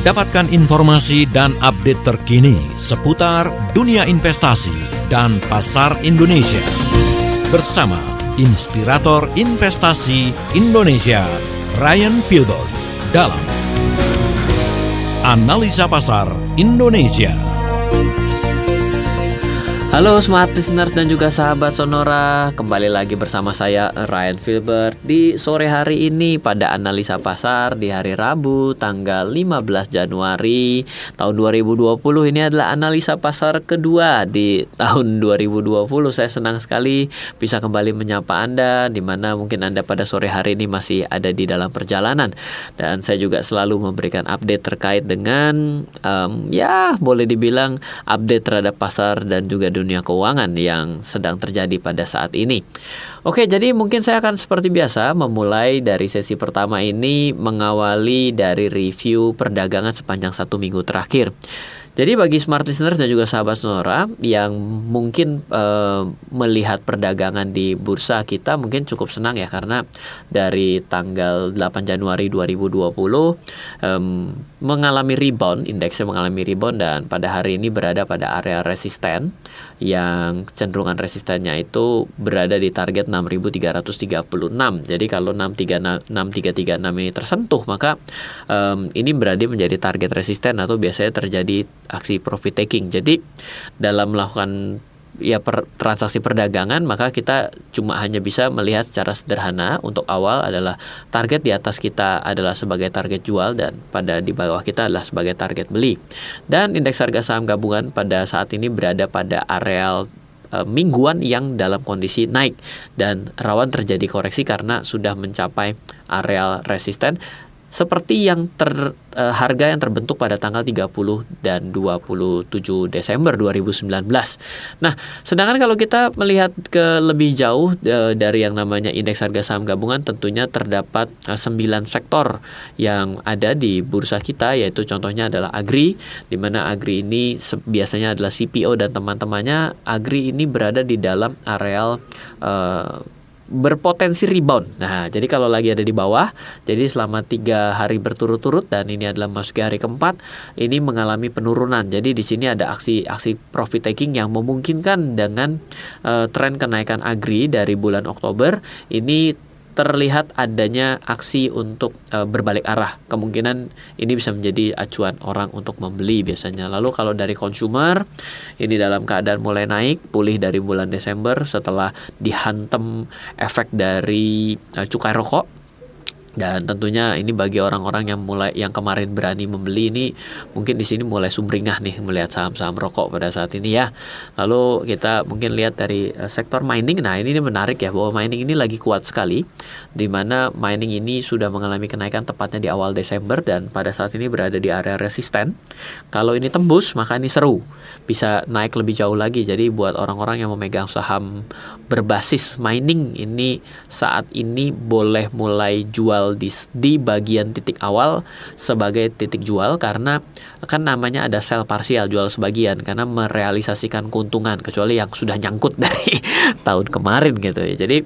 Dapatkan informasi dan update terkini seputar dunia investasi dan pasar Indonesia. Bersama Inspirator Investasi Indonesia, Ryan Filbert, dalam Analisa Pasar Indonesia. Halo smart listeners dan juga sahabat Sonora. Kembali lagi bersama saya Ryan Filbert. Di sore hari ini pada analisa pasar di hari Rabu tanggal 15 Januari tahun 2020 Ini adalah analisa pasar kedua di tahun 2020 Saya senang sekali bisa kembali menyapa Anda Di mana mungkin Anda pada sore hari ini masih ada di dalam perjalanan. Dan saya juga selalu memberikan update terkait dengan um, Ya boleh dibilang update terhadap pasar dan juga dunia keuangan yang sedang terjadi pada saat ini. Oke, jadi mungkin saya akan seperti biasa memulai dari sesi pertama ini mengawali dari review perdagangan sepanjang satu minggu terakhir. Jadi bagi smart listeners dan juga sahabat Sonora yang mungkin e, melihat perdagangan di bursa kita mungkin cukup senang ya karena dari tanggal 8 Januari 2020 e, mengalami rebound, indeksnya mengalami rebound dan pada hari ini berada pada area resisten yang cenderungan resistennya itu berada di target 6336. Jadi kalau 6336 ini tersentuh maka e, ini berarti menjadi target resisten atau biasanya terjadi aksi profit taking. Jadi dalam melakukan ya per, transaksi perdagangan maka kita cuma hanya bisa melihat secara sederhana. Untuk awal adalah target di atas kita adalah sebagai target jual dan pada di bawah kita adalah sebagai target beli. Dan indeks harga saham gabungan pada saat ini berada pada areal e, mingguan yang dalam kondisi naik. Dan rawan terjadi koreksi karena sudah mencapai areal resisten seperti yang ter uh, harga yang terbentuk pada tanggal 30 dan 27 Desember 2019. Nah, sedangkan kalau kita melihat ke lebih jauh uh, dari yang namanya indeks harga saham gabungan tentunya terdapat uh, 9 sektor yang ada di bursa kita yaitu contohnya adalah agri di mana agri ini biasanya adalah CPO dan teman-temannya agri ini berada di dalam areal uh, berpotensi rebound. Nah, jadi kalau lagi ada di bawah, jadi selama tiga hari berturut-turut dan ini adalah masuk hari keempat, ini mengalami penurunan. Jadi di sini ada aksi-aksi profit taking yang memungkinkan dengan uh, tren kenaikan agri dari bulan Oktober ini terlihat adanya aksi untuk e, berbalik arah. Kemungkinan ini bisa menjadi acuan orang untuk membeli biasanya. Lalu kalau dari consumer ini dalam keadaan mulai naik, pulih dari bulan Desember setelah dihantam efek dari e, cukai rokok dan tentunya ini bagi orang-orang yang mulai yang kemarin berani membeli ini mungkin di sini mulai sumringah nih melihat saham-saham rokok pada saat ini ya. Lalu kita mungkin lihat dari uh, sektor mining. Nah, ini, ini menarik ya bahwa mining ini lagi kuat sekali di mana mining ini sudah mengalami kenaikan tepatnya di awal Desember dan pada saat ini berada di area resisten. Kalau ini tembus maka ini seru. Bisa naik lebih jauh lagi. Jadi buat orang-orang yang memegang saham berbasis mining ini saat ini boleh mulai jual di, di bagian titik awal sebagai titik jual karena kan namanya ada sell parsial jual sebagian karena merealisasikan keuntungan kecuali yang sudah nyangkut dari tahun kemarin gitu ya. Jadi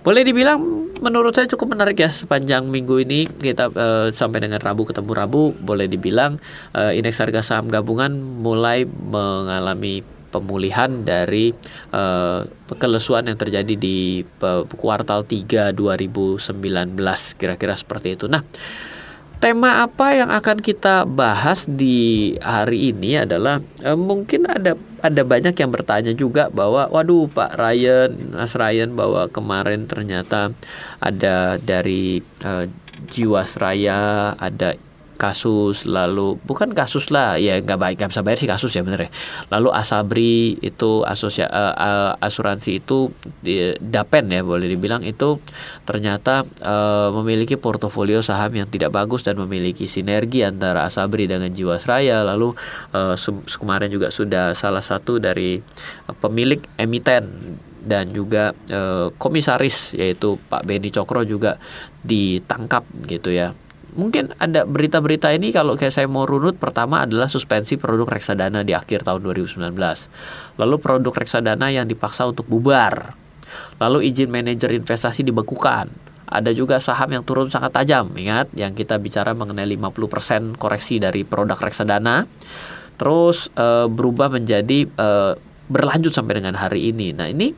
boleh dibilang menurut saya cukup menarik ya sepanjang minggu ini kita uh, sampai dengan Rabu ketemu Rabu boleh dibilang uh, indeks harga saham gabungan mulai mengalami pemulihan dari uh, kelesuan yang terjadi di uh, kuartal 3 2019 kira-kira seperti itu. Nah, tema apa yang akan kita bahas di hari ini adalah uh, mungkin ada ada banyak yang bertanya juga bahwa waduh Pak Ryan, Mas Ryan bahwa kemarin ternyata ada dari uh, Jiwasraya, ada kasus lalu bukan kasus lah ya nggak baik nggak bisa bayar sih kasus ya bener ya. Lalu asabri itu asosia, uh, asuransi itu di, dapen ya boleh dibilang itu ternyata uh, memiliki portofolio saham yang tidak bagus dan memiliki sinergi antara asabri dengan jiwasraya. Lalu uh, kemarin juga sudah salah satu dari pemilik emiten dan juga e, komisaris yaitu Pak Beni Cokro juga ditangkap gitu ya mungkin ada berita-berita ini kalau kayak saya mau runut pertama adalah suspensi produk reksadana di akhir tahun 2019. Lalu produk reksadana yang dipaksa untuk bubar. Lalu izin manajer investasi dibekukan. ada juga saham yang turun sangat tajam. Ingat yang kita bicara mengenai 50% koreksi dari produk reksadana. Terus uh, berubah menjadi uh, berlanjut sampai dengan hari ini. Nah, ini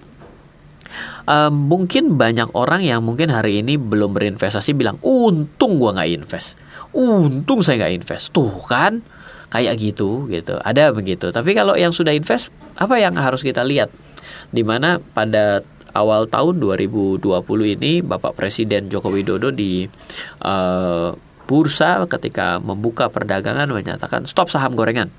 uh, mungkin banyak orang yang mungkin hari ini belum berinvestasi bilang untung gua nggak invest. Untung saya nggak invest. Tuh kan kayak gitu gitu. Ada begitu. Tapi kalau yang sudah invest apa yang harus kita lihat? Di mana pada awal tahun 2020 ini Bapak Presiden Joko Widodo di uh, bursa ketika membuka perdagangan menyatakan stop saham gorengan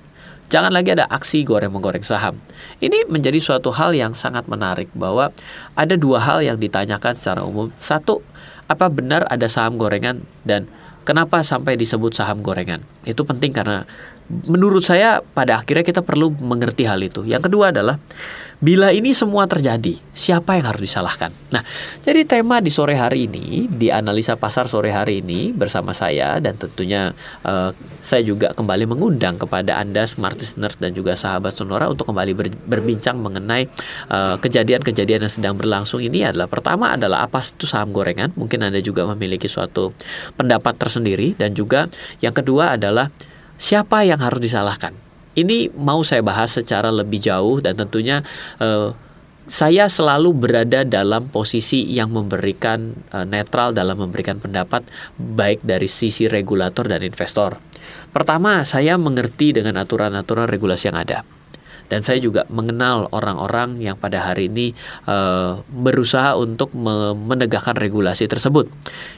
Jangan lagi ada aksi goreng menggoreng saham. Ini menjadi suatu hal yang sangat menarik bahwa ada dua hal yang ditanyakan secara umum. Satu, apa benar ada saham gorengan dan kenapa sampai disebut saham gorengan? Itu penting karena menurut saya pada akhirnya kita perlu mengerti hal itu. Yang kedua adalah Bila ini semua terjadi, siapa yang harus disalahkan? Nah, jadi tema di sore hari ini, di analisa pasar sore hari ini bersama saya dan tentunya uh, saya juga kembali mengundang kepada Anda smart listeners dan juga sahabat Sonora untuk kembali ber, berbincang mengenai kejadian kejadian-kejadian yang sedang berlangsung ini adalah pertama adalah apa itu saham gorengan? Mungkin Anda juga memiliki suatu pendapat tersendiri dan juga yang kedua adalah siapa yang harus disalahkan? Ini mau saya bahas secara lebih jauh dan tentunya uh, saya selalu berada dalam posisi yang memberikan uh, netral dalam memberikan pendapat baik dari sisi regulator dan investor. Pertama, saya mengerti dengan aturan-aturan regulasi yang ada dan saya juga mengenal orang-orang yang pada hari ini uh, berusaha untuk menegakkan regulasi tersebut.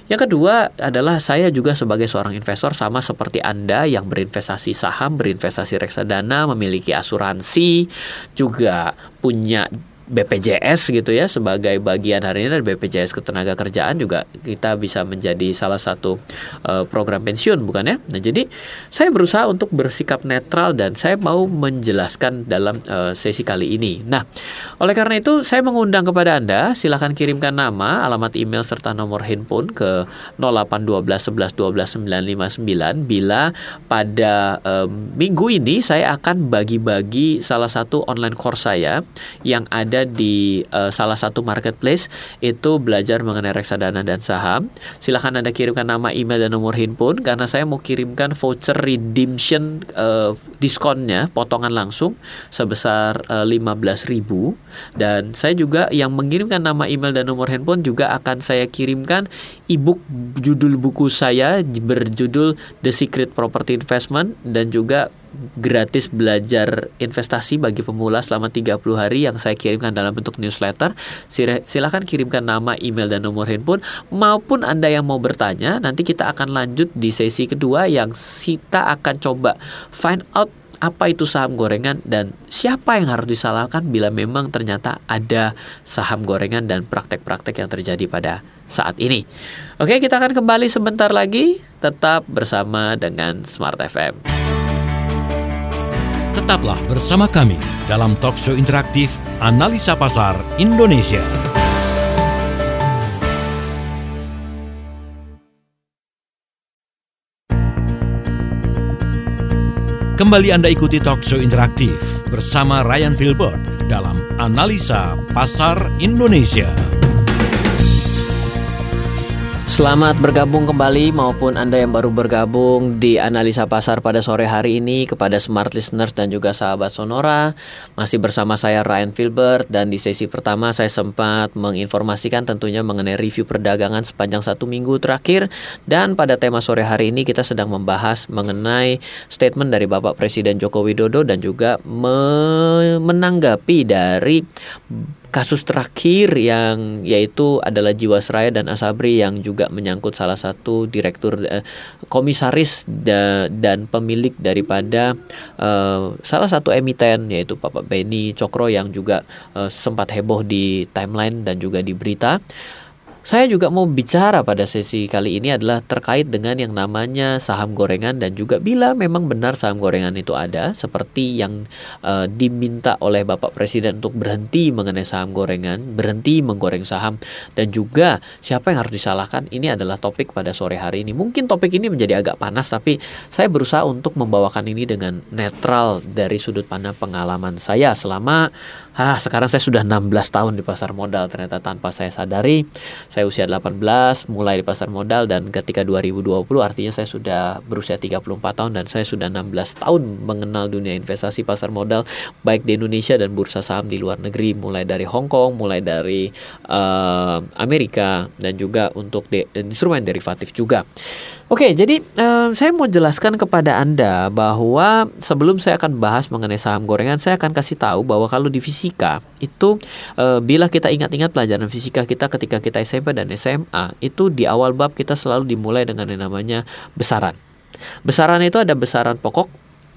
Yang kedua adalah saya juga sebagai seorang investor sama seperti Anda yang berinvestasi saham, berinvestasi reksadana, memiliki asuransi, juga punya BPJS gitu ya sebagai bagian hari ini dari BPJS ketenaga kerjaan juga kita bisa menjadi salah satu uh, program pensiun bukan ya? Nah jadi saya berusaha untuk bersikap netral dan saya mau menjelaskan dalam uh, sesi kali ini. Nah oleh karena itu saya mengundang kepada anda silahkan kirimkan nama, alamat email serta nomor handphone ke 0812 11 12 959 bila pada uh, minggu ini saya akan bagi-bagi salah satu online course saya yang ada ada di uh, salah satu marketplace itu belajar mengenai reksadana dan saham. Silahkan Anda kirimkan nama, email dan nomor handphone karena saya mau kirimkan voucher redemption uh, diskonnya potongan langsung sebesar uh, eh, 15.000 dan saya juga yang mengirimkan nama, email dan nomor handphone juga akan saya kirimkan ebook judul buku saya berjudul The Secret Property Investment dan juga gratis belajar investasi bagi pemula selama 30 hari yang saya kirimkan dalam bentuk newsletter. Silahkan kirimkan nama, email, dan nomor handphone maupun Anda yang mau bertanya. Nanti kita akan lanjut di sesi kedua yang kita akan coba find out apa itu saham gorengan dan siapa yang harus disalahkan bila memang ternyata ada saham gorengan dan praktek-praktek yang terjadi pada saat ini. Oke, kita akan kembali sebentar lagi tetap bersama dengan Smart FM. Tetaplah bersama kami dalam talk show interaktif Analisa Pasar Indonesia. Kembali Anda ikuti talk show interaktif bersama Ryan Filbert dalam Analisa Pasar Indonesia. Selamat bergabung kembali maupun Anda yang baru bergabung di analisa pasar pada sore hari ini kepada smart listeners dan juga sahabat Sonora. Masih bersama saya Ryan Filbert dan di sesi pertama saya sempat menginformasikan tentunya mengenai review perdagangan sepanjang satu minggu terakhir dan pada tema sore hari ini kita sedang membahas mengenai statement dari Bapak Presiden Joko Widodo dan juga menanggapi dari kasus terakhir yang yaitu adalah Jiwasraya dan Asabri yang juga menyangkut salah satu direktur eh, komisaris da, dan pemilik daripada eh, salah satu emiten yaitu Bapak Beni Cokro yang juga eh, sempat heboh di timeline dan juga di berita. Saya juga mau bicara pada sesi kali ini adalah terkait dengan yang namanya saham gorengan dan juga bila memang benar saham gorengan itu ada seperti yang uh, diminta oleh Bapak Presiden untuk berhenti mengenai saham gorengan, berhenti menggoreng saham dan juga siapa yang harus disalahkan ini adalah topik pada sore hari ini. Mungkin topik ini menjadi agak panas tapi saya berusaha untuk membawakan ini dengan netral dari sudut pandang pengalaman saya selama Ah, sekarang saya sudah 16 tahun di pasar modal ternyata tanpa saya sadari. Saya usia 18 mulai di pasar modal dan ketika 2020 artinya saya sudah berusia 34 tahun dan saya sudah 16 tahun mengenal dunia investasi pasar modal baik di Indonesia dan bursa saham di luar negeri mulai dari Hong Kong, mulai dari uh, Amerika dan juga untuk de instrumen derivatif juga. Oke, jadi um, saya mau jelaskan kepada Anda bahwa sebelum saya akan bahas mengenai saham gorengan, saya akan kasih tahu bahwa kalau di fisika itu uh, bila kita ingat-ingat pelajaran fisika kita ketika kita SMP dan SMA, itu di awal bab kita selalu dimulai dengan yang namanya besaran. Besaran itu ada besaran pokok,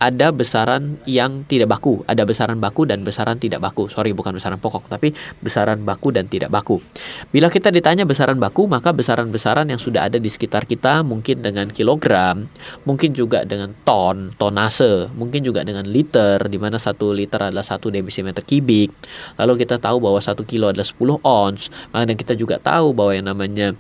ada besaran yang tidak baku, ada besaran baku dan besaran tidak baku. Sorry, bukan besaran pokok, tapi besaran baku dan tidak baku. Bila kita ditanya besaran baku, maka besaran-besaran yang sudah ada di sekitar kita mungkin dengan kilogram, mungkin juga dengan ton, tonase, mungkin juga dengan liter, di mana satu liter adalah satu desimeter kubik. Lalu kita tahu bahwa satu kilo adalah 10 ons, dan kita juga tahu bahwa yang namanya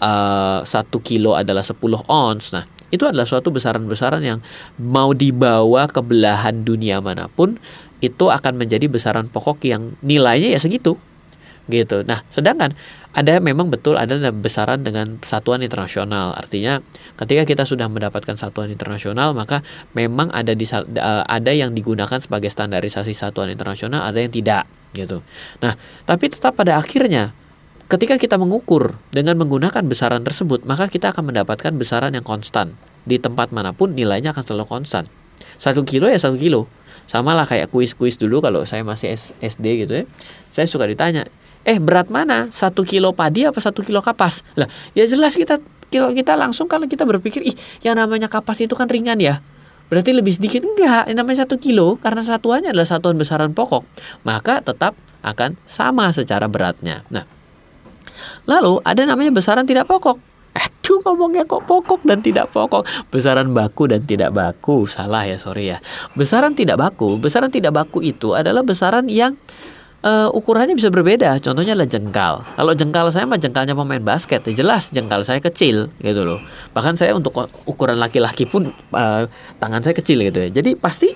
uh, satu kilo adalah 10 ons. Nah, itu adalah suatu besaran-besaran yang mau dibawa ke belahan dunia mana pun itu akan menjadi besaran pokok yang nilainya ya segitu gitu. Nah, sedangkan ada memang betul ada besaran dengan satuan internasional. Artinya ketika kita sudah mendapatkan satuan internasional, maka memang ada di ada yang digunakan sebagai standarisasi satuan internasional, ada yang tidak gitu. Nah, tapi tetap pada akhirnya Ketika kita mengukur dengan menggunakan besaran tersebut, maka kita akan mendapatkan besaran yang konstan. Di tempat mana pun nilainya akan selalu konstan. Satu kilo ya satu kilo. Sama lah kayak kuis-kuis dulu kalau saya masih SD gitu ya. Saya suka ditanya, eh berat mana? Satu kilo padi apa satu kilo kapas? Lah, ya jelas kita kalau kita langsung kalau kita berpikir, ih yang namanya kapas itu kan ringan ya. Berarti lebih sedikit enggak, yang namanya satu kilo karena satuannya adalah satuan besaran pokok, maka tetap akan sama secara beratnya. Nah, Lalu ada namanya besaran tidak pokok. Aduh ngomongnya kok pokok dan tidak pokok Besaran baku dan tidak baku Salah ya sorry ya Besaran tidak baku Besaran tidak baku itu adalah besaran yang uh, ukurannya bisa berbeda. Contohnya adalah jengkal. Kalau jengkal saya mah jengkalnya pemain basket, ya jelas jengkal saya kecil gitu loh. Bahkan saya untuk ukuran laki-laki pun uh, tangan saya kecil gitu ya. Jadi pasti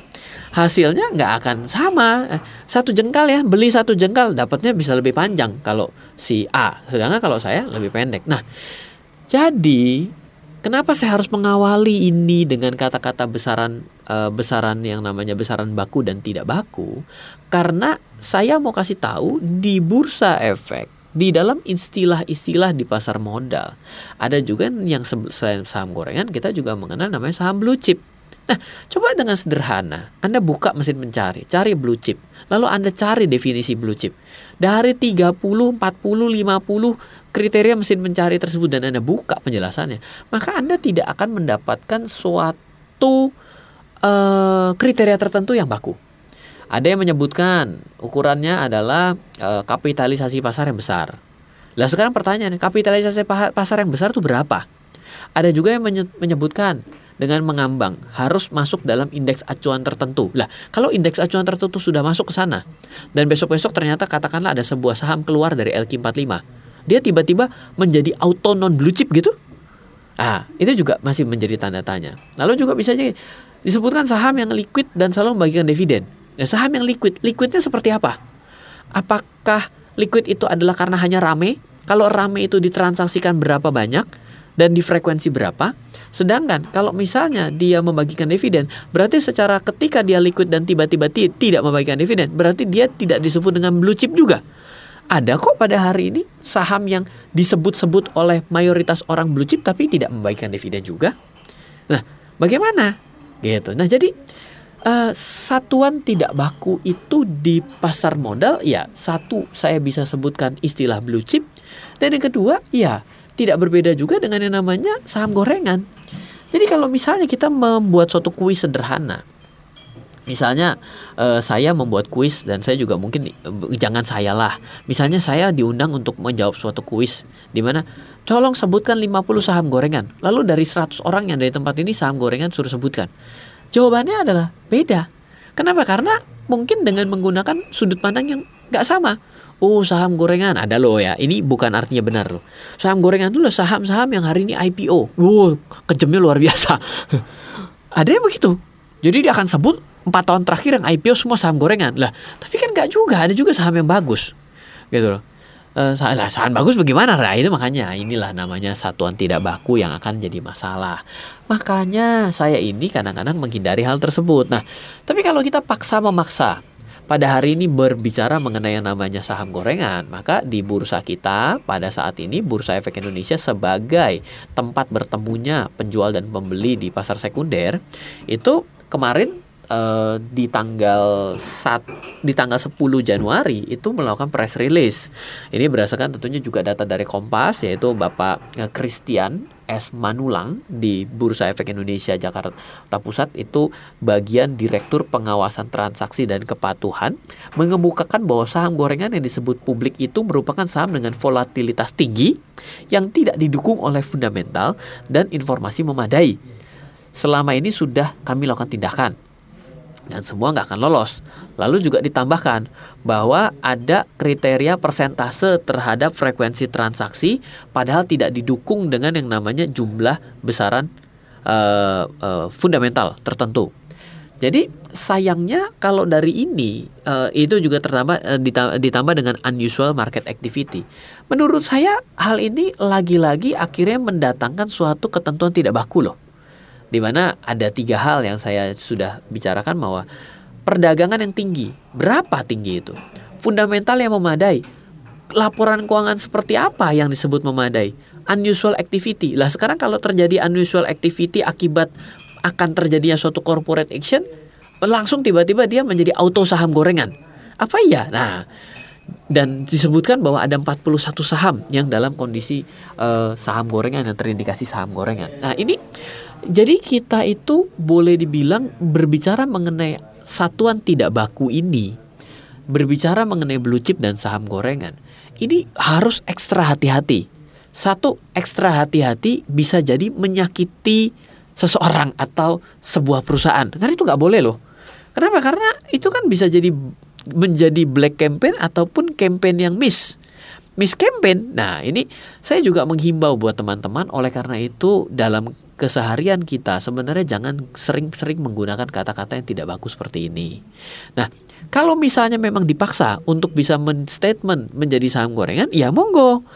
hasilnya nggak akan sama. Eh, satu jengkal ya, beli satu jengkal dapatnya bisa lebih panjang kalau si A, sedangkan kalau saya lebih pendek. Nah, jadi kenapa saya harus mengawali ini dengan kata-kata besaran uh, besaran yang namanya besaran baku dan tidak baku? Karena saya mau kasih tahu di bursa efek di dalam istilah-istilah di pasar modal ada juga yang selain saham gorengan kita juga mengenal namanya saham blue chip Nah, coba dengan sederhana, Anda buka mesin mencari, cari blue chip. Lalu Anda cari definisi blue chip. Dari 30, 40, 50 kriteria mesin mencari tersebut dan Anda buka penjelasannya, maka Anda tidak akan mendapatkan suatu uh, kriteria tertentu yang baku. Ada yang menyebutkan ukurannya adalah uh, kapitalisasi pasar yang besar. Lah sekarang pertanyaannya, kapitalisasi pasar yang besar itu berapa? Ada juga yang menyebutkan dengan mengambang harus masuk dalam indeks acuan tertentu. Lah, kalau indeks acuan tertentu sudah masuk ke sana dan besok-besok ternyata katakanlah ada sebuah saham keluar dari LQ45, dia tiba-tiba menjadi auto non blue chip gitu? Ah, itu juga masih menjadi tanda tanya. Lalu juga bisa jadi disebutkan saham yang liquid dan selalu membagikan dividen. Ya, saham yang liquid, liquidnya seperti apa? Apakah liquid itu adalah karena hanya rame? Kalau rame itu ditransaksikan berapa banyak dan di frekuensi berapa? Sedangkan kalau misalnya dia membagikan dividen, berarti secara ketika dia liquid dan tiba-tiba tidak membagikan dividen, berarti dia tidak disebut dengan blue chip juga. Ada kok pada hari ini saham yang disebut-sebut oleh mayoritas orang blue chip tapi tidak membagikan dividen juga. Nah, bagaimana? Gitu. Nah, jadi uh, satuan tidak baku itu di pasar modal ya satu saya bisa sebutkan istilah blue chip dan yang kedua ya tidak berbeda juga dengan yang namanya saham gorengan. Jadi kalau misalnya kita membuat suatu kuis sederhana, misalnya uh, saya membuat kuis dan saya juga mungkin uh, jangan saya lah. Misalnya saya diundang untuk menjawab suatu kuis di mana tolong sebutkan 50 saham gorengan. Lalu dari 100 orang yang dari tempat ini saham gorengan suruh sebutkan. Jawabannya adalah beda. Kenapa? Karena mungkin dengan menggunakan sudut pandang yang nggak sama oh saham gorengan ada loh ya. Ini bukan artinya benar loh. Saham gorengan itu loh saham-saham yang hari ini IPO. Wow, kejamnya luar biasa. ada yang begitu. Jadi dia akan sebut empat tahun terakhir yang IPO semua saham gorengan lah tapi kan nggak juga ada juga saham yang bagus gitu loh Uh, saham bagus bagaimana nah itu makanya inilah namanya satuan tidak baku yang akan jadi masalah makanya saya ini kadang-kadang menghindari hal tersebut nah tapi kalau kita paksa memaksa pada hari ini berbicara mengenai yang namanya saham gorengan, maka di bursa kita pada saat ini Bursa Efek Indonesia sebagai tempat bertemunya penjual dan pembeli di pasar sekunder itu kemarin uh, di tanggal sat, di tanggal 10 Januari itu melakukan press release. Ini berdasarkan tentunya juga data dari Kompas yaitu Bapak eh, Christian S Manulang di Bursa Efek Indonesia Jakarta Pusat itu bagian Direktur Pengawasan Transaksi dan Kepatuhan mengemukakan bahwa saham gorengan yang disebut publik itu merupakan saham dengan volatilitas tinggi yang tidak didukung oleh fundamental dan informasi memadai. Selama ini sudah kami lakukan tindakan dan semua nggak akan lolos. Lalu juga ditambahkan bahwa ada kriteria persentase terhadap frekuensi transaksi, padahal tidak didukung dengan yang namanya jumlah besaran uh, uh, fundamental tertentu. Jadi sayangnya kalau dari ini uh, itu juga tertambah uh, ditambah dengan unusual market activity. Menurut saya hal ini lagi-lagi akhirnya mendatangkan suatu ketentuan tidak baku loh di mana ada tiga hal yang saya sudah bicarakan bahwa perdagangan yang tinggi, berapa tinggi itu? Fundamental yang memadai, laporan keuangan seperti apa yang disebut memadai? Unusual activity. Lah sekarang kalau terjadi unusual activity akibat akan terjadinya suatu corporate action, langsung tiba-tiba dia menjadi auto saham gorengan. Apa iya? Nah, dan disebutkan bahwa ada 41 saham yang dalam kondisi uh, saham gorengan yang terindikasi saham gorengan. Nah, ini jadi kita itu boleh dibilang berbicara mengenai satuan tidak baku ini, berbicara mengenai blue chip dan saham gorengan, ini harus ekstra hati-hati. Satu, ekstra hati-hati bisa jadi menyakiti seseorang atau sebuah perusahaan. Karena itu nggak boleh loh. Kenapa? Karena itu kan bisa jadi menjadi black campaign ataupun campaign yang miss. Miss campaign. Nah, ini saya juga menghimbau buat teman-teman oleh karena itu dalam keseharian kita sebenarnya jangan sering-sering menggunakan kata-kata yang tidak bagus seperti ini. Nah, kalau misalnya memang dipaksa untuk bisa men-statement menjadi saham gorengan, ya monggo.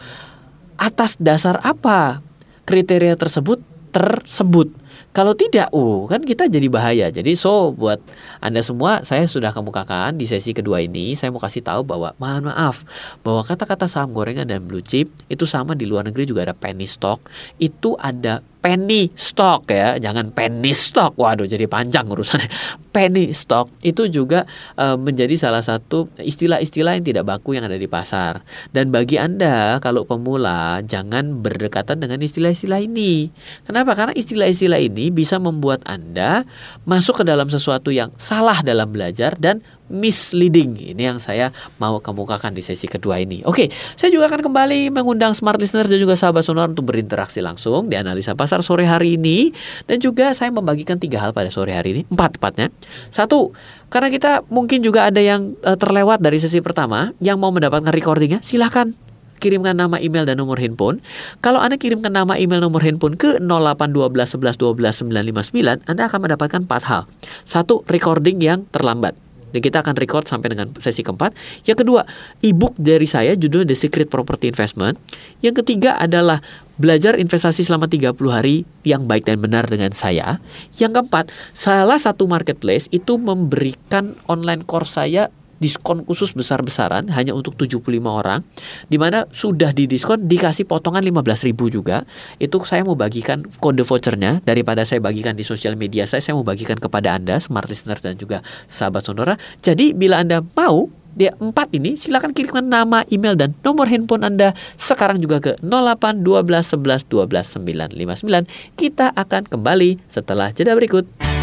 Atas dasar apa kriteria tersebut tersebut? Kalau tidak, oh kan kita jadi bahaya. Jadi so buat Anda semua saya sudah kemukakan di sesi kedua ini saya mau kasih tahu bahwa mohon maaf bahwa kata-kata saham gorengan dan blue chip itu sama di luar negeri juga ada penny stock, itu ada penny stock ya, jangan penny stock. Waduh, jadi panjang urusannya. Penny stock itu juga e, menjadi salah satu istilah-istilah yang tidak baku yang ada di pasar. Dan bagi Anda kalau pemula jangan berdekatan dengan istilah-istilah ini. Kenapa? Karena istilah-istilah ini bisa membuat Anda masuk ke dalam sesuatu yang salah dalam belajar dan misleading. Ini yang saya mau kemukakan di sesi kedua ini. Oke, saya juga akan kembali mengundang smart listener dan juga sahabat sonor untuk berinteraksi langsung di analisa pasar sore hari ini dan juga saya membagikan tiga hal pada sore hari ini, empat tepatnya. Satu, karena kita mungkin juga ada yang uh, terlewat dari sesi pertama yang mau mendapatkan recordingnya, silahkan kirimkan nama email dan nomor handphone. Kalau Anda kirimkan nama email nomor handphone ke 0812 11 12 959, Anda akan mendapatkan empat hal. Satu, recording yang terlambat. Dan kita akan record sampai dengan sesi keempat. Yang kedua, ebook dari saya judulnya The Secret Property Investment. Yang ketiga adalah belajar investasi selama 30 hari yang baik dan benar dengan saya. Yang keempat, salah satu marketplace itu memberikan online course saya diskon khusus besar-besaran hanya untuk 75 orang di mana sudah didiskon dikasih potongan 15.000 juga itu saya mau bagikan kode vouchernya daripada saya bagikan di sosial media saya saya mau bagikan kepada Anda smart listener dan juga sahabat sonora jadi bila Anda mau dia empat ini silakan kirimkan nama, email dan nomor handphone Anda sekarang juga ke 08 12 11 12 959. Kita akan kembali setelah jeda berikut.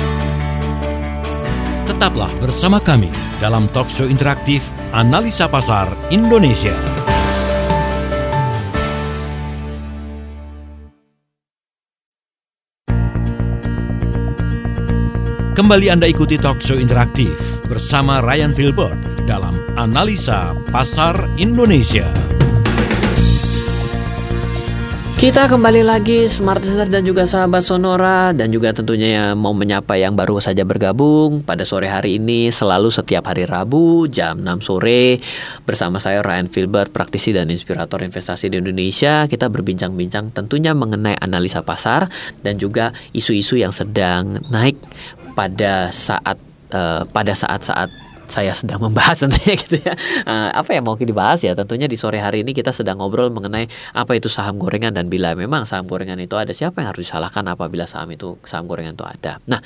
Tetaplah bersama kami dalam talk show interaktif Analisa Pasar Indonesia. Kembali Anda ikuti talk show interaktif bersama Ryan Filbert dalam Analisa Pasar Indonesia. Kita kembali lagi Smart Listener dan juga sahabat Sonora dan juga tentunya yang mau menyapa yang baru saja bergabung pada sore hari ini selalu setiap hari Rabu jam 6 sore bersama saya Ryan Filbert praktisi dan inspirator investasi di Indonesia. Kita berbincang-bincang tentunya mengenai analisa pasar dan juga isu-isu yang sedang naik pada saat uh, pada saat-saat saya sedang membahas tentunya gitu ya. Uh, apa yang mau dibahas ya? Tentunya di sore hari ini kita sedang ngobrol mengenai apa itu saham gorengan dan bila memang saham gorengan itu ada siapa yang harus disalahkan apabila saham itu saham gorengan itu ada. Nah,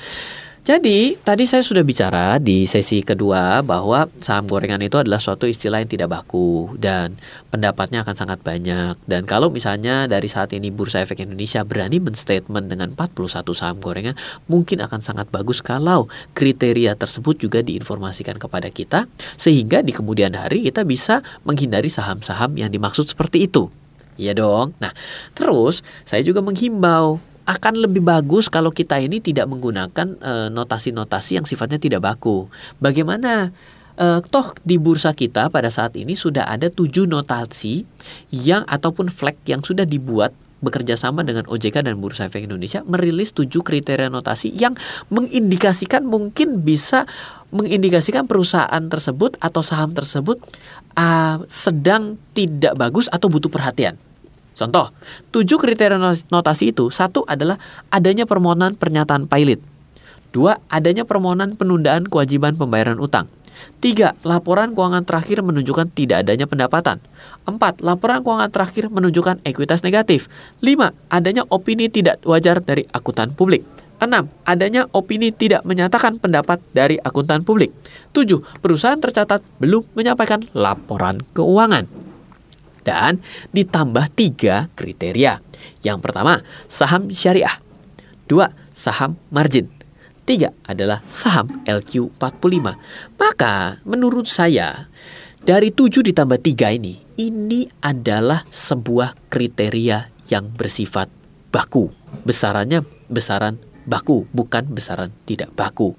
jadi tadi saya sudah bicara di sesi kedua bahwa saham gorengan itu adalah suatu istilah yang tidak baku dan pendapatnya akan sangat banyak. Dan kalau misalnya dari saat ini Bursa Efek Indonesia berani menstatement dengan 41 saham gorengan, mungkin akan sangat bagus kalau kriteria tersebut juga diinformasikan kepada kita sehingga di kemudian hari kita bisa menghindari saham-saham yang dimaksud seperti itu. Iya dong. Nah, terus saya juga menghimbau akan lebih bagus kalau kita ini tidak menggunakan eh, notasi-notasi uh, yang sifatnya tidak baku. Bagaimana uh, toh di bursa kita pada saat ini sudah ada tujuh notasi yang ataupun flag yang sudah dibuat bekerja sama dengan OJK dan Bursa Efek Indonesia merilis tujuh kriteria notasi yang mengindikasikan mungkin bisa mengindikasikan perusahaan tersebut atau saham tersebut uh, sedang tidak bagus atau butuh perhatian. Contoh, tujuh kriteria notasi itu, satu adalah adanya permohonan pernyataan pilot. Dua, adanya permohonan penundaan kewajiban pembayaran utang. Tiga, laporan keuangan terakhir menunjukkan tidak adanya pendapatan. Empat, laporan keuangan terakhir menunjukkan ekuitas negatif. Lima, adanya opini tidak wajar dari akuntan publik. Enam, Adanya opini tidak menyatakan pendapat dari akuntan publik. Tujuh, Perusahaan tercatat belum menyampaikan laporan keuangan dan ditambah tiga kriteria. Yang pertama, saham syariah. Dua, saham margin. Tiga adalah saham LQ45. Maka menurut saya dari tujuh ditambah tiga ini, ini adalah sebuah kriteria yang bersifat baku. Besarannya besaran baku, bukan besaran tidak baku.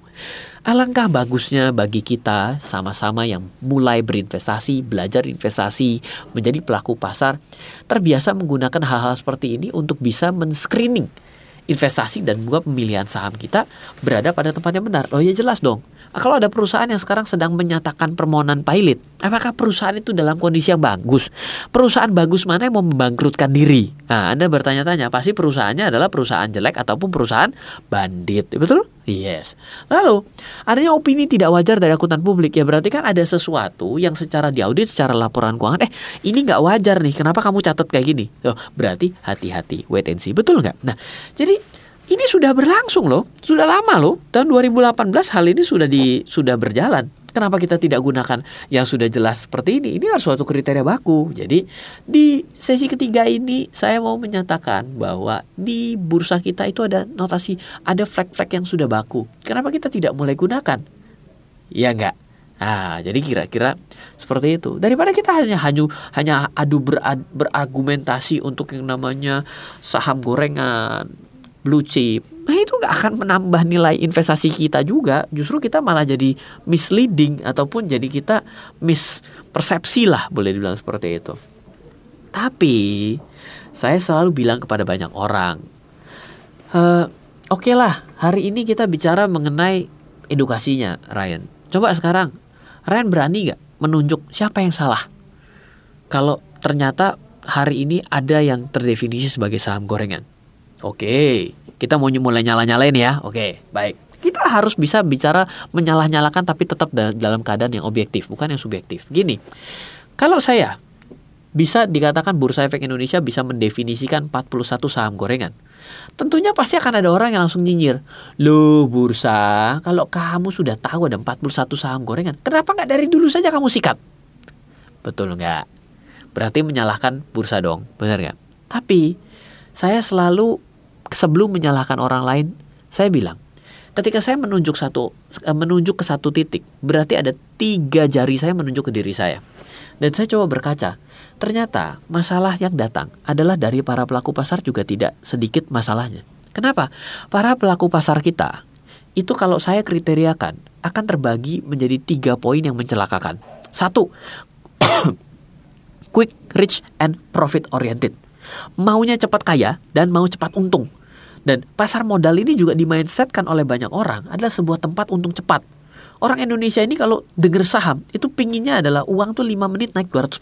Alangkah bagusnya bagi kita sama-sama yang mulai berinvestasi, belajar investasi, menjadi pelaku pasar, terbiasa menggunakan hal-hal seperti ini untuk bisa men-screening investasi dan buat pemilihan saham kita berada pada tempat yang benar. Oh ya jelas dong. Kalau ada perusahaan yang sekarang sedang menyatakan permohonan pilot, apakah perusahaan itu dalam kondisi yang bagus? Perusahaan bagus mana yang mau membangkrutkan diri? Nah, Anda bertanya-tanya, pasti perusahaannya adalah perusahaan jelek ataupun perusahaan bandit, betul? Yes. Lalu, adanya opini tidak wajar dari akuntan publik, ya berarti kan ada sesuatu yang secara diaudit, secara laporan keuangan, eh ini nggak wajar nih, kenapa kamu catat kayak gini? Oh, berarti hati-hati, wait and see, betul nggak? Nah, jadi ini sudah berlangsung loh, sudah lama loh. Tahun 2018 hal ini sudah di sudah berjalan. Kenapa kita tidak gunakan yang sudah jelas seperti ini? Ini harus suatu kriteria baku. Jadi di sesi ketiga ini saya mau menyatakan bahwa di bursa kita itu ada notasi, ada flag-flag yang sudah baku. Kenapa kita tidak mulai gunakan? Ya enggak. Nah, jadi kira-kira seperti itu. Daripada kita hanya hanya hanya adu berad, berargumentasi untuk yang namanya saham gorengan, blue chip, nah itu nggak akan menambah nilai investasi kita juga. Justru kita malah jadi misleading ataupun jadi kita mispersepsi lah boleh dibilang seperti itu. Tapi saya selalu bilang kepada banyak orang, e, oke okay lah hari ini kita bicara mengenai edukasinya Ryan. Coba sekarang Ryan berani nggak menunjuk siapa yang salah? Kalau ternyata hari ini ada yang terdefinisi sebagai saham gorengan Oke, kita mau mulai nyala-nyalain ya. Oke, baik. Kita harus bisa bicara menyalah-nyalakan tapi tetap dalam keadaan yang objektif, bukan yang subjektif. Gini, kalau saya bisa dikatakan Bursa Efek Indonesia bisa mendefinisikan 41 saham gorengan. Tentunya pasti akan ada orang yang langsung nyinyir. Loh bursa, kalau kamu sudah tahu ada 41 saham gorengan, kenapa nggak dari dulu saja kamu sikat? Betul nggak? Berarti menyalahkan bursa dong, benar nggak? Tapi saya selalu sebelum menyalahkan orang lain, saya bilang, ketika saya menunjuk satu eh, menunjuk ke satu titik, berarti ada tiga jari saya menunjuk ke diri saya. Dan saya coba berkaca, ternyata masalah yang datang adalah dari para pelaku pasar juga tidak sedikit masalahnya. Kenapa? Para pelaku pasar kita itu kalau saya kriteriakan akan terbagi menjadi tiga poin yang mencelakakan. Satu, quick, rich, and profit oriented. Maunya cepat kaya dan mau cepat untung. Dan pasar modal ini juga dimindsetkan oleh banyak orang adalah sebuah tempat untung cepat. Orang Indonesia ini kalau denger saham itu pinginnya adalah uang tuh 5 menit naik 200%.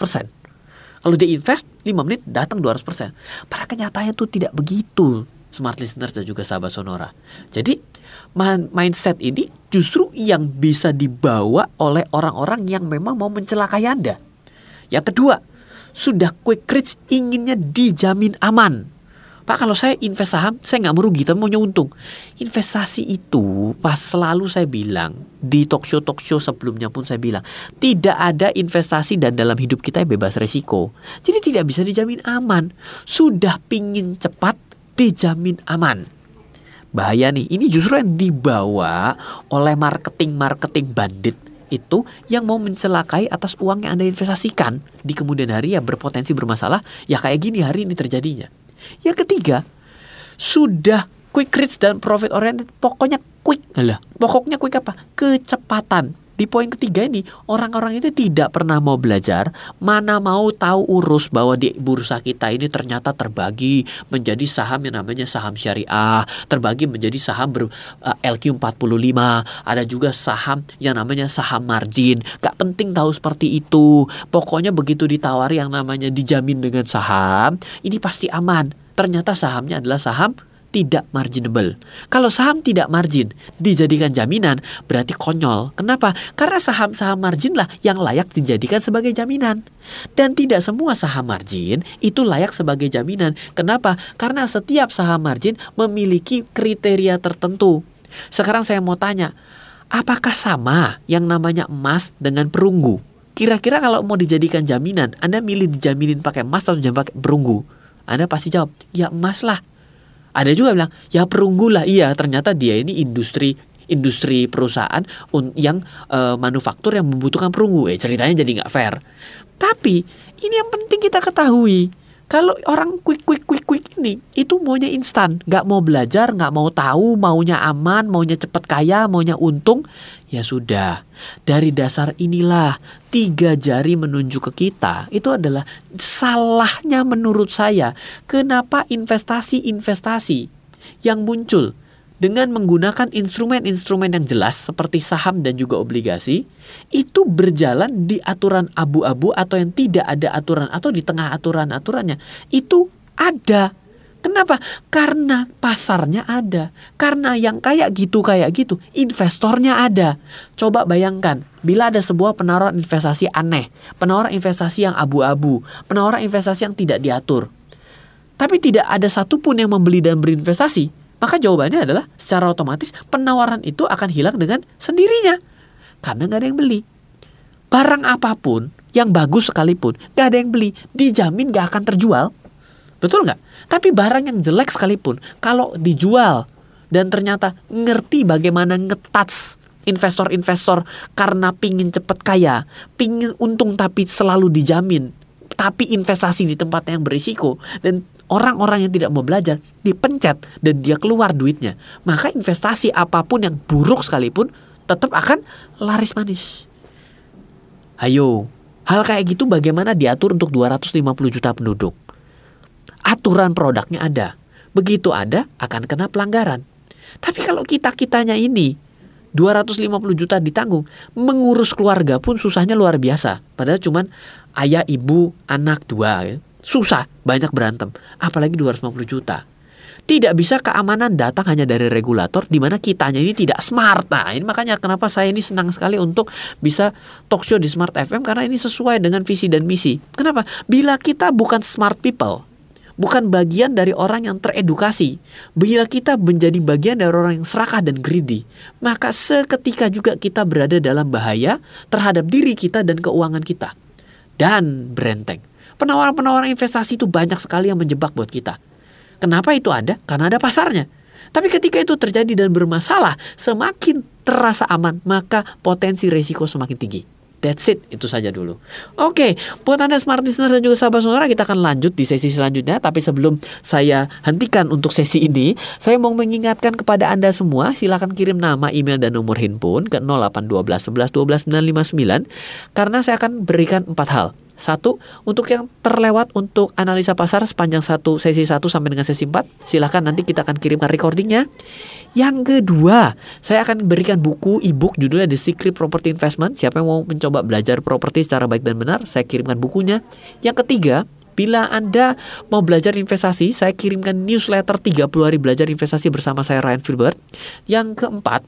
Kalau dia invest 5 menit datang 200%. Pada kenyataannya itu tidak begitu smart listeners dan juga sahabat sonora. Jadi mindset ini justru yang bisa dibawa oleh orang-orang yang memang mau mencelakai Anda. Yang kedua, sudah quick rich inginnya dijamin aman. Pak kalau saya invest saham saya nggak merugi tapi maunya untung. Investasi itu pas selalu saya bilang di talk show talk show sebelumnya pun saya bilang tidak ada investasi dan dalam hidup kita yang bebas resiko. Jadi tidak bisa dijamin aman. Sudah pingin cepat dijamin aman. Bahaya nih, ini justru yang dibawa oleh marketing-marketing bandit itu yang mau mencelakai atas uang yang Anda investasikan di kemudian hari yang berpotensi bermasalah, ya kayak gini hari ini terjadinya. Yang ketiga, sudah quick rich dan profit oriented, pokoknya quick lah. Pokoknya quick apa? Kecepatan. Di poin ketiga ini, orang-orang itu tidak pernah mau belajar, mana mau tahu urus bahwa di bursa kita ini ternyata terbagi menjadi saham yang namanya saham syariah, terbagi menjadi saham ber, uh, LQ45, ada juga saham yang namanya saham margin. Gak penting tahu seperti itu. Pokoknya begitu ditawari yang namanya dijamin dengan saham, ini pasti aman. Ternyata sahamnya adalah saham tidak marginable. Kalau saham tidak margin dijadikan jaminan berarti konyol. Kenapa? Karena saham-saham margin lah yang layak dijadikan sebagai jaminan. Dan tidak semua saham margin itu layak sebagai jaminan. Kenapa? Karena setiap saham margin memiliki kriteria tertentu. Sekarang saya mau tanya, apakah sama yang namanya emas dengan perunggu? Kira-kira kalau mau dijadikan jaminan, Anda milih dijaminin pakai emas atau pakai perunggu? Anda pasti jawab, ya emas lah. Ada juga bilang, ya perunggu lah. Iya, ternyata dia ini industri industri perusahaan yang uh, manufaktur yang membutuhkan perunggu. Eh, ceritanya jadi nggak fair. Tapi ini yang penting kita ketahui. Kalau orang quick quick quick quick ini itu maunya instan, nggak mau belajar, nggak mau tahu, maunya aman, maunya cepat kaya, maunya untung, ya sudah. Dari dasar inilah tiga jari menunjuk ke kita itu adalah salahnya menurut saya. Kenapa investasi-investasi yang muncul dengan menggunakan instrumen-instrumen yang jelas seperti saham dan juga obligasi itu berjalan di aturan abu-abu atau yang tidak ada aturan atau di tengah aturan-aturannya itu ada Kenapa? Karena pasarnya ada. Karena yang kayak gitu kayak gitu, investornya ada. Coba bayangkan, bila ada sebuah penawaran investasi aneh, penawaran investasi yang abu-abu, penawaran investasi yang tidak diatur. Tapi tidak ada satupun yang membeli dan berinvestasi, maka jawabannya adalah secara otomatis penawaran itu akan hilang dengan sendirinya. Karena nggak ada yang beli. Barang apa pun yang bagus sekalipun nggak ada yang beli, dijamin nggak akan terjual. Betul nggak? Tapi barang yang jelek sekalipun, kalau dijual dan ternyata ngerti bagaimana ngetats investor-investor karena pingin cepet kaya, pingin untung tapi selalu dijamin, tapi investasi di tempat yang berisiko dan orang-orang yang tidak mau belajar dipencet dan dia keluar duitnya, maka investasi apa pun yang buruk sekalipun tetap akan laris manis. Ayo, hal kayak gitu bagaimana diatur untuk 250 juta penduduk? Aturan produknya ada. Begitu ada akan kena pelanggaran. Tapi kalau kita-kitanya ini 250 juta ditanggung, mengurus keluarga pun susahnya luar biasa. Padahal cuman ayah, ibu, anak dua. Ya susah, banyak berantem, apalagi 250 juta. Tidak bisa keamanan datang hanya dari regulator di mana kitanya ini tidak smart. Nah, ini makanya kenapa saya ini senang sekali untuk bisa talk show di Smart FM karena ini sesuai dengan visi dan misi. Kenapa? Bila kita bukan smart people, bukan bagian dari orang yang teredukasi. Bila kita menjadi bagian dari orang yang serakah dan greedy, maka seketika juga kita berada dalam bahaya terhadap diri kita dan keuangan kita. Dan berenteng. Penawaran-penawaran investasi itu banyak sekali yang menjebak buat kita. Kenapa itu ada? Karena ada pasarnya. Tapi ketika itu terjadi dan bermasalah, semakin terasa aman, maka potensi resiko semakin tinggi. That's it, itu saja dulu. Oke, buat Anda smart listener dan juga sahabat sonora, kita akan lanjut di sesi selanjutnya. Tapi sebelum saya hentikan untuk sesi ini, saya mau mengingatkan kepada Anda semua, silakan kirim nama, email, dan nomor handphone ke 0812 11 12 959. Karena saya akan berikan empat hal Satu, untuk yang terlewat untuk analisa pasar sepanjang satu sesi 1 sampai dengan sesi 4, silahkan nanti kita akan kirimkan recordingnya. Yang kedua, saya akan berikan buku e-book judulnya The Secret Property Investment. Siapa yang mau mencoba belajar properti secara baik dan benar, saya kirimkan bukunya. Yang ketiga, Bila Anda mau belajar investasi, saya kirimkan newsletter 30 hari belajar investasi bersama saya Ryan Filbert. Yang keempat,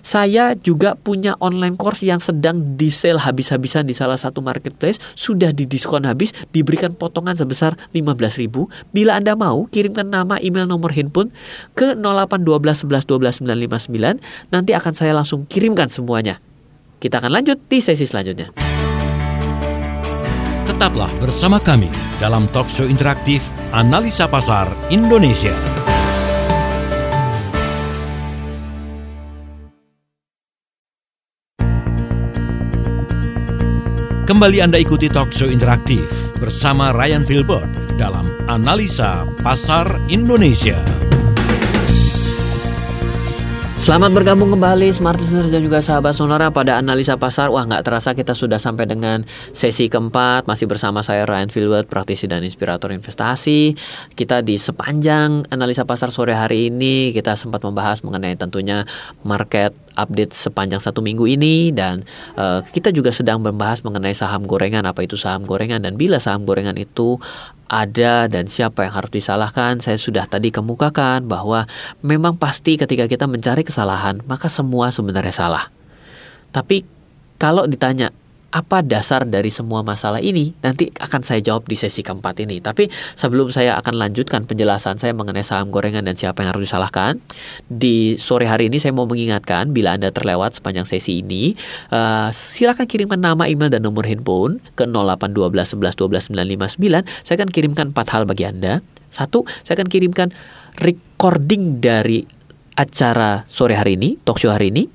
saya juga punya online course yang sedang di sale habis-habisan di salah satu marketplace, sudah didiskon habis, diberikan potongan sebesar 15.000. Bila Anda mau, kirimkan nama, email, nomor handphone ke 0812 11 12 959, nanti akan saya langsung kirimkan semuanya. Kita akan lanjut di sesi selanjutnya. Tetaplah bersama kami dalam talkshow interaktif Analisa Pasar Indonesia. Kembali Anda ikuti talkshow interaktif bersama Ryan Filbert dalam Analisa Pasar Indonesia. Selamat bergabung kembali Smart Listeners dan juga sahabat Sonora pada analisa pasar. Wah nggak terasa kita sudah sampai dengan sesi keempat. Masih bersama saya Ryan Filbert, praktisi dan inspirator investasi. Kita di sepanjang analisa pasar sore hari ini kita sempat membahas mengenai tentunya market update sepanjang satu minggu ini dan uh, kita juga sedang membahas mengenai saham gorengan apa itu saham gorengan dan bila saham gorengan itu ada dan siapa yang harus disalahkan. Saya sudah tadi kemukakan bahwa memang pasti ketika kita mencari kesalahan, maka semua sebenarnya salah. Tapi kalau ditanya apa dasar dari semua masalah ini nanti akan saya jawab di sesi keempat ini. Tapi sebelum saya akan lanjutkan penjelasan saya mengenai saham gorengan dan siapa yang harus disalahkan, di sore hari ini saya mau mengingatkan bila Anda terlewat sepanjang sesi ini, uh, silakan kirimkan nama, email dan nomor handphone ke 0812 11 12 959. Saya akan kirimkan empat hal bagi Anda. Satu, saya akan kirimkan recording dari acara sore hari ini, talk show hari ini.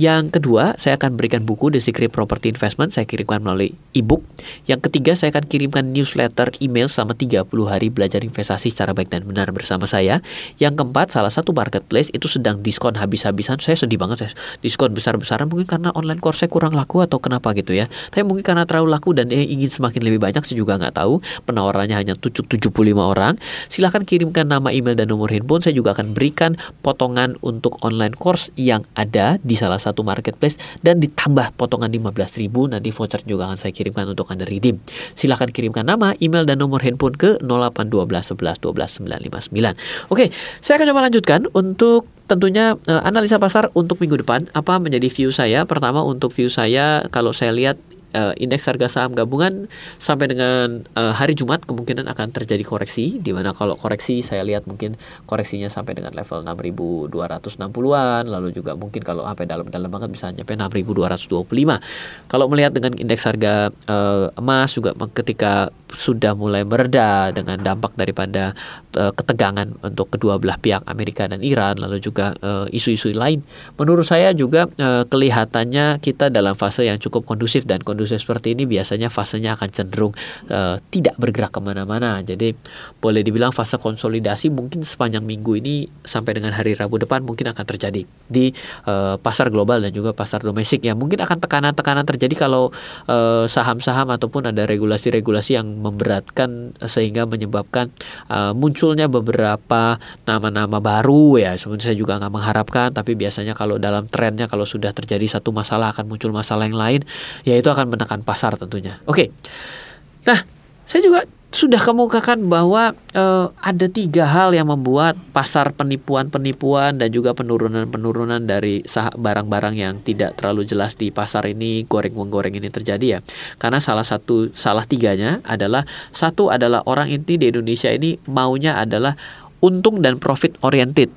Yang kedua, saya akan berikan buku The Secret Property Investment, saya kirimkan melalui e-book. Yang ketiga, saya akan kirimkan newsletter email selama 30 hari belajar investasi secara baik dan benar bersama saya. Yang keempat, salah satu marketplace itu sedang diskon habis-habisan. Saya sedih banget, saya diskon besar-besaran mungkin karena online course saya kurang laku atau kenapa gitu ya. Tapi mungkin karena terlalu laku dan eh, ingin semakin lebih banyak, saya juga nggak tahu. Penawarannya hanya 75 orang. Silahkan kirimkan nama email dan nomor handphone. Saya juga akan berikan potongan untuk online course yang ada di salah satu marketplace dan ditambah potongan 15.000 nanti voucher juga akan saya kirimkan untuk Anda redeem. Silahkan kirimkan nama, email dan nomor handphone ke 0812 11 12 959. Oke, saya akan coba lanjutkan untuk tentunya uh, analisa pasar untuk minggu depan apa menjadi view saya. Pertama untuk view saya kalau saya lihat uh, indeks harga saham gabungan sampai dengan uh, hari Jumat kemungkinan akan terjadi koreksi di mana kalau koreksi saya lihat mungkin koreksinya sampai dengan level 6260-an lalu juga mungkin kalau sampai dalam-dalam banget bisa nyampe 6225. Kalau melihat dengan indeks harga uh, emas juga ketika sudah mulai mereda dengan dampak daripada uh, ketegangan untuk kedua belah pihak Amerika dan Iran lalu juga isu-isu uh, lain menurut saya juga uh, kelihatannya kita dalam fase yang cukup kondusif dan kondusif seperti ini biasanya fasenya akan cenderung uh, tidak bergerak ke mana-mana. Jadi boleh dibilang fase konsolidasi mungkin sepanjang minggu ini sampai dengan hari Rabu depan mungkin akan terjadi di uh, pasar global dan juga pasar domestik ya. Mungkin akan tekanan-tekanan terjadi kalau saham saham-saham ataupun ada regulasi-regulasi yang memberatkan sehingga menyebabkan uh, munculnya beberapa nama-nama baru ya. Sebenarnya saya juga nggak mengharapkan, tapi biasanya kalau dalam trennya kalau sudah terjadi satu masalah akan muncul masalah yang lain, ya itu akan menekan pasar tentunya. Oke. Nah, saya juga sudah kemukakan bahwa uh, ada tiga hal yang membuat pasar penipuan-penipuan dan juga penurunan-penurunan dari barang-barang yang tidak terlalu jelas di pasar ini goreng-menggoreng ini terjadi ya. Karena salah satu salah tiganya adalah satu adalah orang inti di Indonesia ini maunya adalah untung dan profit oriented.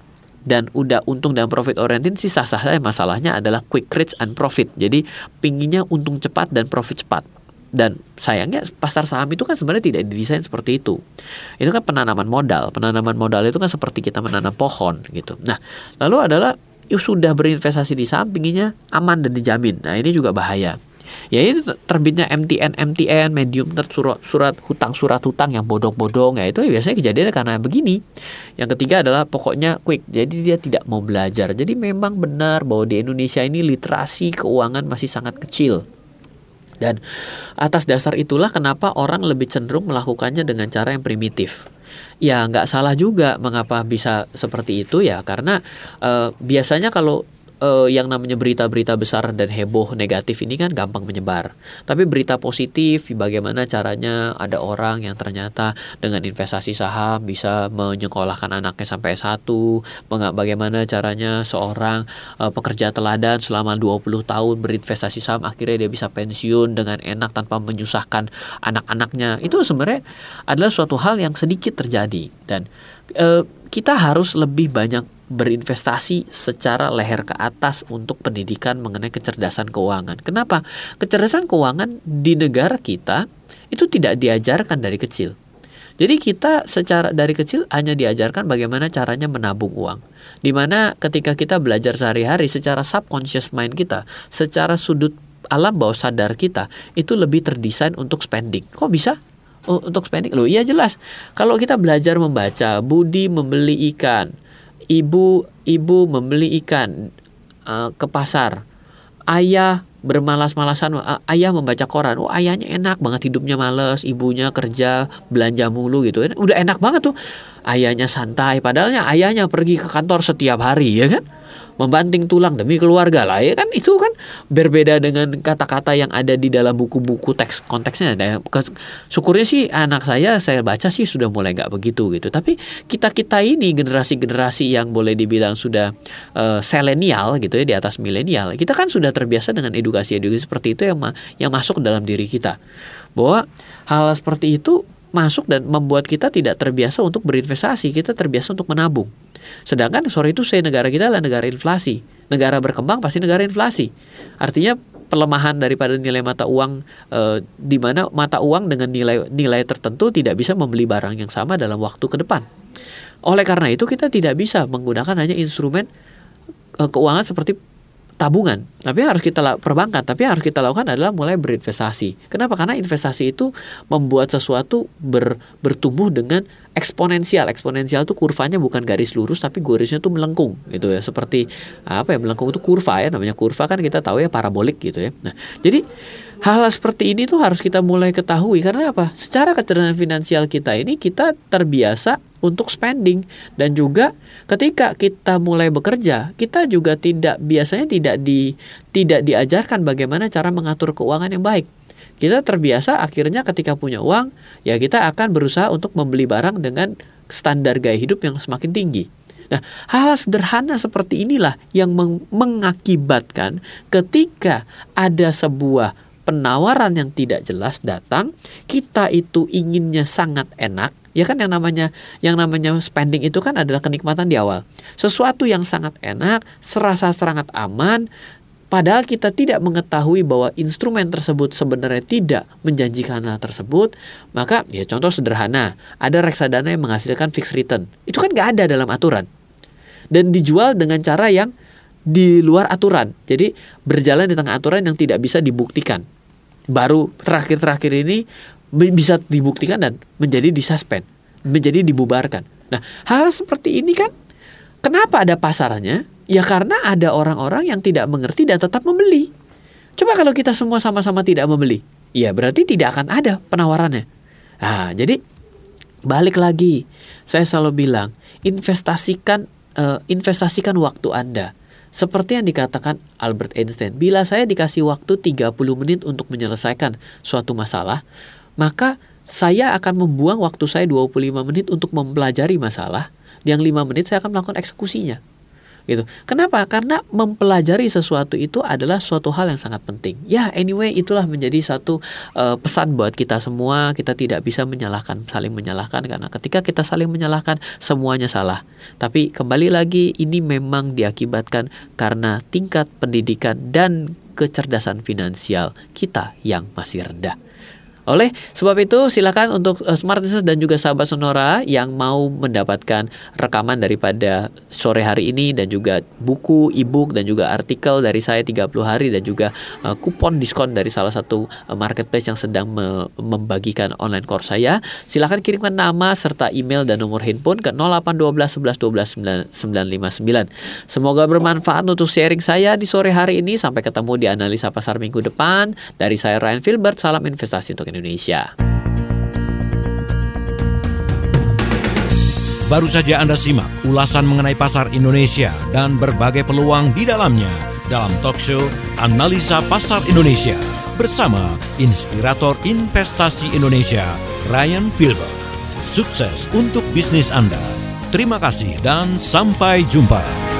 Dan udah untung dan profit oriented sih sah-sah masalahnya adalah quick rich and profit. Jadi pinginnya untung cepat dan profit cepat dan sayangnya pasar saham itu kan sebenarnya tidak didesain seperti itu. Itu kan penanaman modal. Penanaman modal itu kan seperti kita menanam pohon gitu. Nah lalu adalah yuk sudah berinvestasi di saham pinginnya aman dan dijamin. Nah ini juga bahaya. Ya itu terbitnya MTN MTN medium tersurat surat hutang surat hutang yang bodong-bodong. Ya itu biasanya kejadian karena begini. Yang ketiga adalah pokoknya quick. Jadi dia tidak mau belajar. Jadi memang benar bahwa di Indonesia ini literasi keuangan masih sangat kecil Dan atas dasar itulah kenapa orang lebih cenderung melakukannya dengan cara yang primitif. Ya nggak salah juga mengapa bisa seperti itu ya karena uh, biasanya kalau uh, yang namanya berita-berita besar dan heboh negatif ini kan gampang menyebar. Tapi berita positif, bagaimana caranya ada orang yang ternyata dengan investasi saham bisa menyekolahkan anaknya sampai satu, bagaimana caranya seorang uh, pekerja teladan selama 20 tahun berinvestasi saham akhirnya dia bisa pensiun dengan enak tanpa menyusahkan anak-anaknya. Itu sebenarnya adalah suatu hal yang sedikit terjadi dan uh, kita harus lebih banyak berinvestasi secara leher ke atas untuk pendidikan mengenai kecerdasan keuangan. Kenapa? Kecerdasan keuangan di negara kita itu tidak diajarkan dari kecil. Jadi kita secara dari kecil hanya diajarkan bagaimana caranya menabung uang. Di mana ketika kita belajar sehari-hari secara subconscious mind kita, secara sudut alam bawah sadar kita itu lebih terdesain untuk spending. Kok bisa? Untuk spending loh iya jelas kalau kita belajar membaca Budi membeli ikan ibu ibu membeli ikan uh, ke pasar. Ayah bermalas-malasan ayah membaca koran. Oh ayahnya enak banget hidupnya males ibunya kerja belanja mulu gitu. Udah enak banget tuh ayahnya santai. Padahalnya ayahnya pergi ke kantor setiap hari ya kan? Membanting tulang demi keluarga lah ya kan? Itu kan berbeda dengan kata-kata yang ada di dalam buku-buku teks konteksnya. Nah, syukurnya sih anak saya saya baca sih sudah mulai nggak begitu gitu. Tapi kita kita ini generasi-generasi yang boleh dibilang sudah uh, selenial gitu ya di atas milenial kita kan sudah terbiasa dengan edukasi-edukasi seperti itu yang ma yang masuk dalam diri kita. Bahwa hal seperti itu masuk dan membuat kita tidak terbiasa untuk berinvestasi, kita terbiasa untuk menabung. Sedangkan sore itu saya negara kita adalah negara inflasi. Negara berkembang pasti negara inflasi. Artinya pelemahan daripada nilai mata uang e, di mana mata uang dengan nilai nilai tertentu tidak bisa membeli barang yang sama dalam waktu ke depan. Oleh karena itu kita tidak bisa menggunakan hanya instrumen e, keuangan seperti tabungan. Tapi yang harus kita perbankan, tapi yang harus kita lakukan adalah mulai berinvestasi. Kenapa? Karena investasi itu membuat sesuatu ber, bertumbuh dengan eksponensial. Eksponensial itu kurvanya bukan garis lurus tapi garisnya itu melengkung gitu ya. Seperti apa ya melengkung itu kurva ya namanya kurva kan kita tahu ya parabolik gitu ya. Nah, jadi hal-hal seperti ini tuh harus kita mulai ketahui karena apa? Secara kecerdasan finansial kita ini kita terbiasa untuk spending dan juga ketika kita mulai bekerja, kita juga tidak biasanya tidak di tidak diajarkan bagaimana cara mengatur keuangan yang baik. Kita terbiasa akhirnya ketika punya uang, ya kita akan berusaha untuk membeli barang dengan standar gaya hidup yang semakin tinggi. Nah, hal, sederhana seperti inilah yang meng mengakibatkan ketika ada sebuah penawaran yang tidak jelas datang, kita itu inginnya sangat enak, ya kan yang namanya yang namanya spending itu kan adalah kenikmatan di awal. Sesuatu yang sangat enak, serasa sangat aman, Padahal kita tidak mengetahui bahwa instrumen tersebut sebenarnya tidak menjanjikan hal tersebut, maka ya contoh sederhana, ada reksadana yang menghasilkan fixed return. Itu kan nggak ada dalam aturan. Dan dijual dengan cara yang di luar aturan. Jadi berjalan di tengah aturan yang tidak bisa dibuktikan. Baru terakhir-terakhir ini bisa dibuktikan dan menjadi disuspend, menjadi dibubarkan. Nah, hal seperti ini kan kenapa ada pasarnya? Ya karena ada orang-orang yang tidak mengerti dan tetap membeli. Coba kalau kita semua sama-sama tidak membeli, ya berarti tidak akan ada penawarannya. Nah, jadi balik lagi, saya selalu bilang investasikan uh, investasikan waktu Anda seperti yang dikatakan Albert Einstein, bila saya dikasih waktu 30 menit untuk menyelesaikan suatu masalah, maka saya akan membuang waktu saya 25 menit untuk mempelajari masalah, yang 5 menit saya akan melakukan eksekusinya gitu. Kenapa? Karena mempelajari sesuatu itu adalah suatu hal yang sangat penting. Ya, anyway itulah menjadi satu uh, pesan buat kita semua. Kita tidak bisa menyalahkan, saling menyalahkan karena ketika kita saling menyalahkan semuanya salah. Tapi kembali lagi ini memang diakibatkan karena tingkat pendidikan dan kecerdasan finansial kita yang masih rendah. Oleh sebab itu silakan untuk uh, smart dan juga sahabat Sonora yang mau mendapatkan rekaman daripada sore hari ini dan juga buku, e-book dan juga artikel dari saya 30 hari dan juga uh, kupon diskon dari salah satu uh, marketplace yang sedang me membagikan online course saya, silakan kirimkan nama serta email dan nomor handphone ke 0812 11 12 959. Semoga bermanfaat untuk sharing saya di sore hari ini. Sampai ketemu di analisa pasar minggu depan. Dari saya Ryan Filbert, salam investasi untuk Indonesia. Baru saja Anda simak ulasan mengenai pasar Indonesia dan berbagai peluang di dalamnya dalam talk show Analisa Pasar Indonesia bersama inspirator investasi Indonesia Ryan Filbert. Sukses untuk bisnis Anda. Terima kasih dan sampai jumpa.